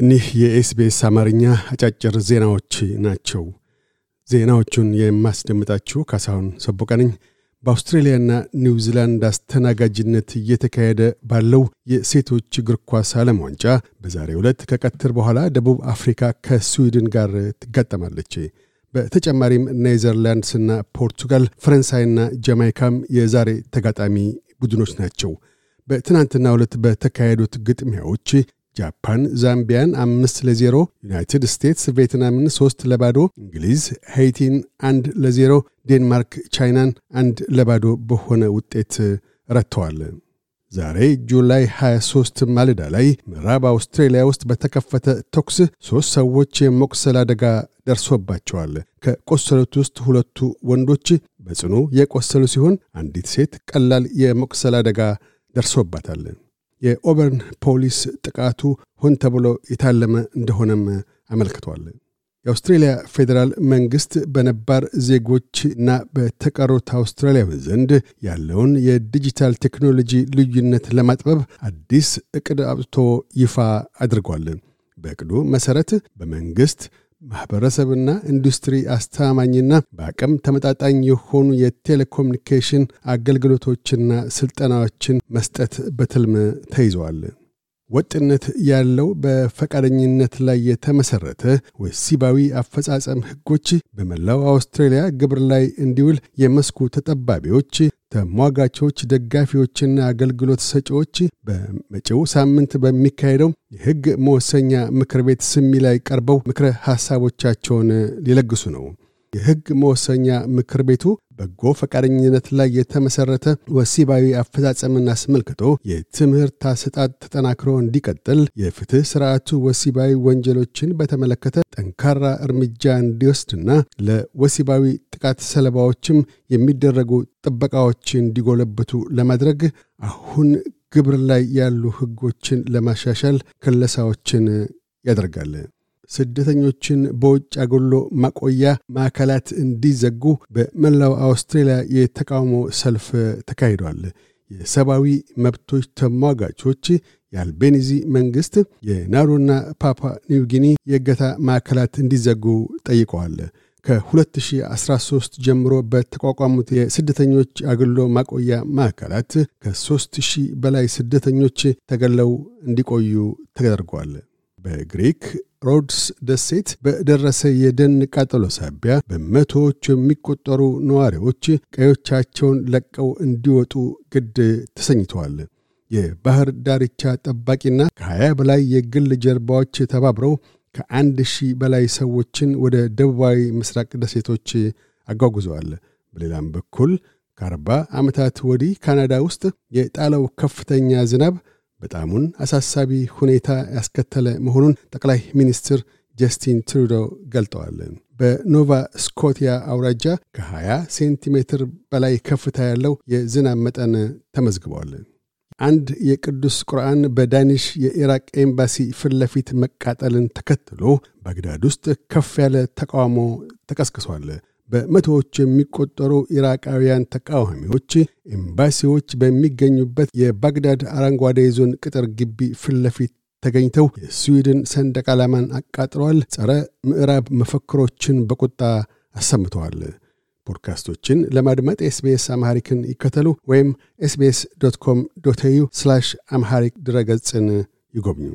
እኒህ የኤስቤስ አማርኛ አጫጭር ዜናዎች ናቸው። ዜናዎቹን የማስደምጣችሁ ካሳሁን ሰቦቃ ነኝ። በአውስትሬልያና ኒውዚላንድ አስተናጋጅነት እየተካሄደ ባለው የሴቶች እግር ኳስ ዓለም ዋንጫ በዛሬ ዕለት ከቀትር በኋላ ደቡብ አፍሪካ ከስዊድን ጋር ትጋጠማለች። በተጨማሪም ኔዘርላንድስና ፖርቱጋል፣ ፈረንሳይና ጃማይካም የዛሬ ተጋጣሚ ቡድኖች ናቸው። በትናንትና ዕለት በተካሄዱት ግጥሚያዎች ጃፓን ዛምቢያን አምስት ለዜሮ፣ ዩናይትድ ስቴትስ ቬትናምን ሶስት ለባዶ፣ እንግሊዝ ሃይቲን አንድ ለዜሮ፣ ዴንማርክ ቻይናን አንድ ለባዶ በሆነ ውጤት ረትተዋል። ዛሬ ጁላይ 23 ማለዳ ላይ ምዕራብ አውስትሬልያ ውስጥ በተከፈተ ተኩስ ሦስት ሰዎች የመቁሰል አደጋ ደርሶባቸዋል። ከቆሰሉት ውስጥ ሁለቱ ወንዶች በጽኑ የቆሰሉ ሲሆን አንዲት ሴት ቀላል የመቁሰል አደጋ ደርሶባታል። የኦበርን ፖሊስ ጥቃቱ ሆን ተብሎ የታለመ እንደሆነም አመልክቷል። የአውስትሬልያ ፌዴራል መንግሥት በነባር ዜጎች እና በተቀሩት አውስትራሊያውያን ዘንድ ያለውን የዲጂታል ቴክኖሎጂ ልዩነት ለማጥበብ አዲስ ዕቅድ አውጥቶ ይፋ አድርጓል። በዕቅዱ መሠረት በመንግሥት ማኅበረሰብና ኢንዱስትሪ አስተማማኝና በአቅም ተመጣጣኝ የሆኑ የቴሌኮሙኒኬሽን አገልግሎቶችና ሥልጠናዎችን መስጠት በትልም ተይዘዋል። ወጥነት ያለው በፈቃደኝነት ላይ የተመሠረተ ወሲባዊ አፈጻጸም ሕጎች በመላው አውስትራሊያ ግብር ላይ እንዲውል የመስኩ ተጠባቢዎች፣ ተሟጋቾች፣ ደጋፊዎችና አገልግሎት ሰጪዎች በመጪው ሳምንት በሚካሄደው የሕግ መወሰኛ ምክር ቤት ስሚ ላይ ቀርበው ምክረ ሐሳቦቻቸውን ሊለግሱ ነው። የሕግ መወሰኛ ምክር ቤቱ በጎ ፈቃደኝነት ላይ የተመሠረተ ወሲባዊ አፈጻጸምን አስመልክቶ የትምህርት አሰጣጥ ተጠናክሮ እንዲቀጥል የፍትሕ ሥርዓቱ ወሲባዊ ወንጀሎችን በተመለከተ ጠንካራ እርምጃ እንዲወስድና ለወሲባዊ ጥቃት ሰለባዎችም የሚደረጉ ጥበቃዎች እንዲጎለብቱ ለማድረግ አሁን ግብር ላይ ያሉ ሕጎችን ለማሻሻል ክለሳዎችን ያደርጋል። ስደተኞችን በውጭ አገሎ ማቆያ ማዕከላት እንዲዘጉ በመላው አውስትሬልያ የተቃውሞ ሰልፍ ተካሂዷል። የሰብአዊ መብቶች ተሟጋቾች የአልቤኒዚ መንግሥት የናሩና ፓፓ ኒውጊኒ የእገታ ማዕከላት እንዲዘጉ ጠይቀዋል። ከ2013 ጀምሮ በተቋቋሙት የስደተኞች አግሎ ማቆያ ማዕከላት ከ3000 በላይ ስደተኞች ተገለው እንዲቆዩ ተደርጓል። በግሪክ ሮድስ ደሴት በደረሰ የደን ቃጠሎ ሳቢያ በመቶዎች የሚቆጠሩ ነዋሪዎች ቀዮቻቸውን ለቀው እንዲወጡ ግድ ተሰኝተዋል። የባህር ዳርቻ ጠባቂና ከ20 በላይ የግል ጀልባዎች ተባብረው ከአንድ ሺህ በላይ ሰዎችን ወደ ደቡባዊ ምስራቅ ደሴቶች አጓጉዘዋል። በሌላም በኩል ከአርባ ዓመታት ወዲህ ካናዳ ውስጥ የጣለው ከፍተኛ ዝናብ በጣሙን አሳሳቢ ሁኔታ ያስከተለ መሆኑን ጠቅላይ ሚኒስትር ጀስቲን ትሩዶ ገልጠዋል። በኖቫ ስኮቲያ አውራጃ ከ20 ሴንቲሜትር በላይ ከፍታ ያለው የዝናብ መጠን ተመዝግቧል። አንድ የቅዱስ ቁርአን በዳኒሽ የኢራቅ ኤምባሲ ፊት መቃጠልን ተከትሎ ባግዳድ ውስጥ ከፍ ያለ ተቃውሞ ተቀስቅሷል። በመቶዎች የሚቆጠሩ ኢራቃውያን ተቃዋሚዎች ኤምባሲዎች በሚገኙበት የባግዳድ አረንጓዴ ዞን ቅጥር ግቢ ፊት ለፊት ተገኝተው የስዊድን ሰንደቅ ዓላማን አቃጥለዋል። ጸረ ምዕራብ መፈክሮችን በቁጣ አሰምተዋል። ፖድካስቶችን ለማድመጥ SBS Amharic ን ይከተሉ ወይም SBS dot com dot au አምሃሪክ ድረገጽን ይጎብኙ።